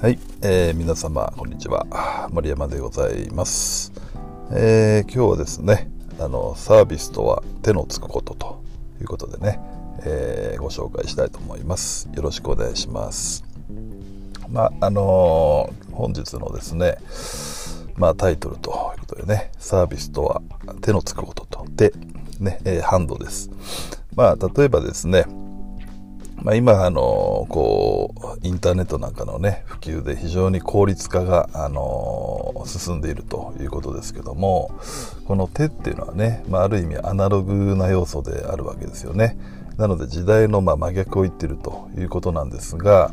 はい、えー、皆様こんにちは。森山でございます、えー、今日はですねあのサービスとは手のつくことということでね、えー、ご紹介したいと思います。よろしくお願いします。まああのー、本日のですねまあタイトルということでねサービスとは手のつくことと。手ね、え、ハンドです。まあ例えばですねまあ、今、あの、こう、インターネットなんかのね、普及で非常に効率化が、あの、進んでいるということですけども、この手っていうのはね、まあ、ある意味アナログな要素であるわけですよね。なので時代のま真逆を言ってるということなんですが、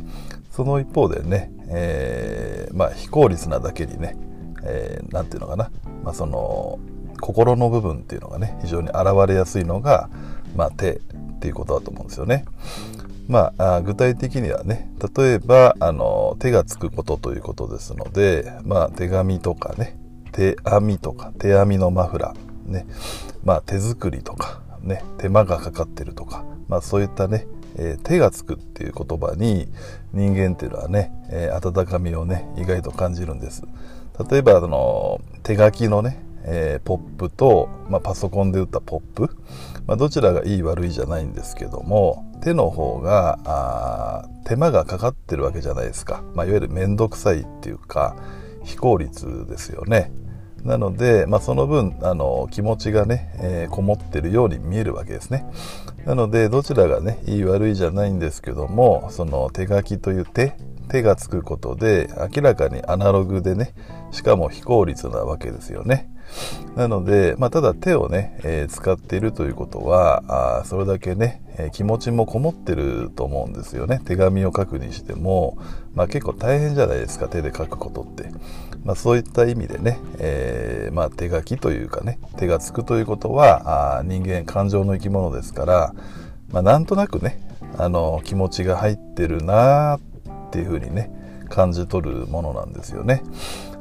その一方でね、えー、まあ、非効率なだけにね、えー、ていうのかな、まあ、その、心の部分っていうのがね、非常に現れやすいのが、まあ、手っていうことだと思うんですよね。まあ、具体的にはね、例えば、あの、手がつくことということですので、まあ、手紙とかね、手編みとか、手編みのマフラー、ね、まあ、手作りとか、ね、手間がかかってるとか、まあ、そういったね、えー、手がつくっていう言葉に人間っていうのはね、えー、温かみをね、意外と感じるんです。例えば、あの、手書きのね、えー、ポップと、まあ、パソコンで打ったポップ、まあ、どちらがいい悪いじゃないんですけども手の方が手間がかかってるわけじゃないですか、まあ、いわゆる面倒くさいっていうか非効率ですよね。なので、まあ、その分あの気持ちがね、えー、こもってるように見えるわけですね。なのでどちらがねいい悪いじゃないんですけどもその手書きという手手がつくことで明らかにアナログでねしかも非効率なわけですよね。なので、まあ、ただ手をね、えー、使っているということはあそれだけね、えー、気持ちもこもってると思うんですよね。手紙を書くにしても、まあ、結構大変じゃないですか手で書くことって、まあ、そういった意味でね、えー、まあ、手書きというかね手がつくということはあ人間感情の生き物ですから、まあ、なんとなくねあの気持ちが入ってるなっていうふうにね感じ取るものなんですよね。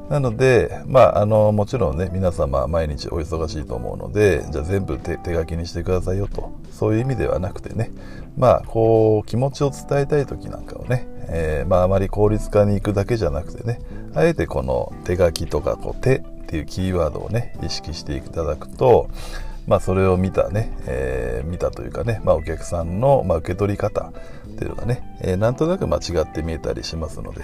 なので、まあ、あのもちろんね皆様毎日お忙しいと思うのでじゃあ全部手手書きにしてくださいよとそういう意味ではなくてねまあこう気持ちを伝えたい時なんかをね、えー、まあ、あまり効率化に行くだけじゃなくてねあえてこの手書きとかこう手っていうキーワードをね意識していただくとまあ、それを見たね、えー、見たというかね、まあ、お客さんの、まあ、受け取り方っていうのがね、えー、なんとなく間違って見えたりしますので、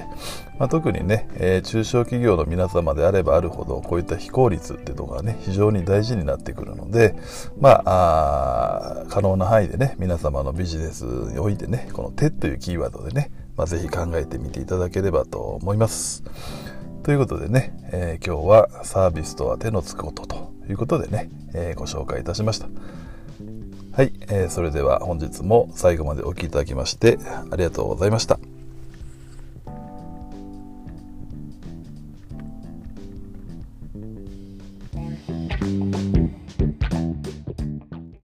まあ、特にね、えー、中小企業の皆様であればあるほどこういった非効率っていうところがね非常に大事になってくるので、まあ、あ可能な範囲でね皆様のビジネスにおいてねこの手というキーワードでね、まあ、ぜひ考えてみていただければと思います。ということでね、えー、今日はサービスとは手のつくことということでね、えー、ご紹介いたしました。はい、えー、それでは本日も最後までお聴きいただきましてありがとうございました。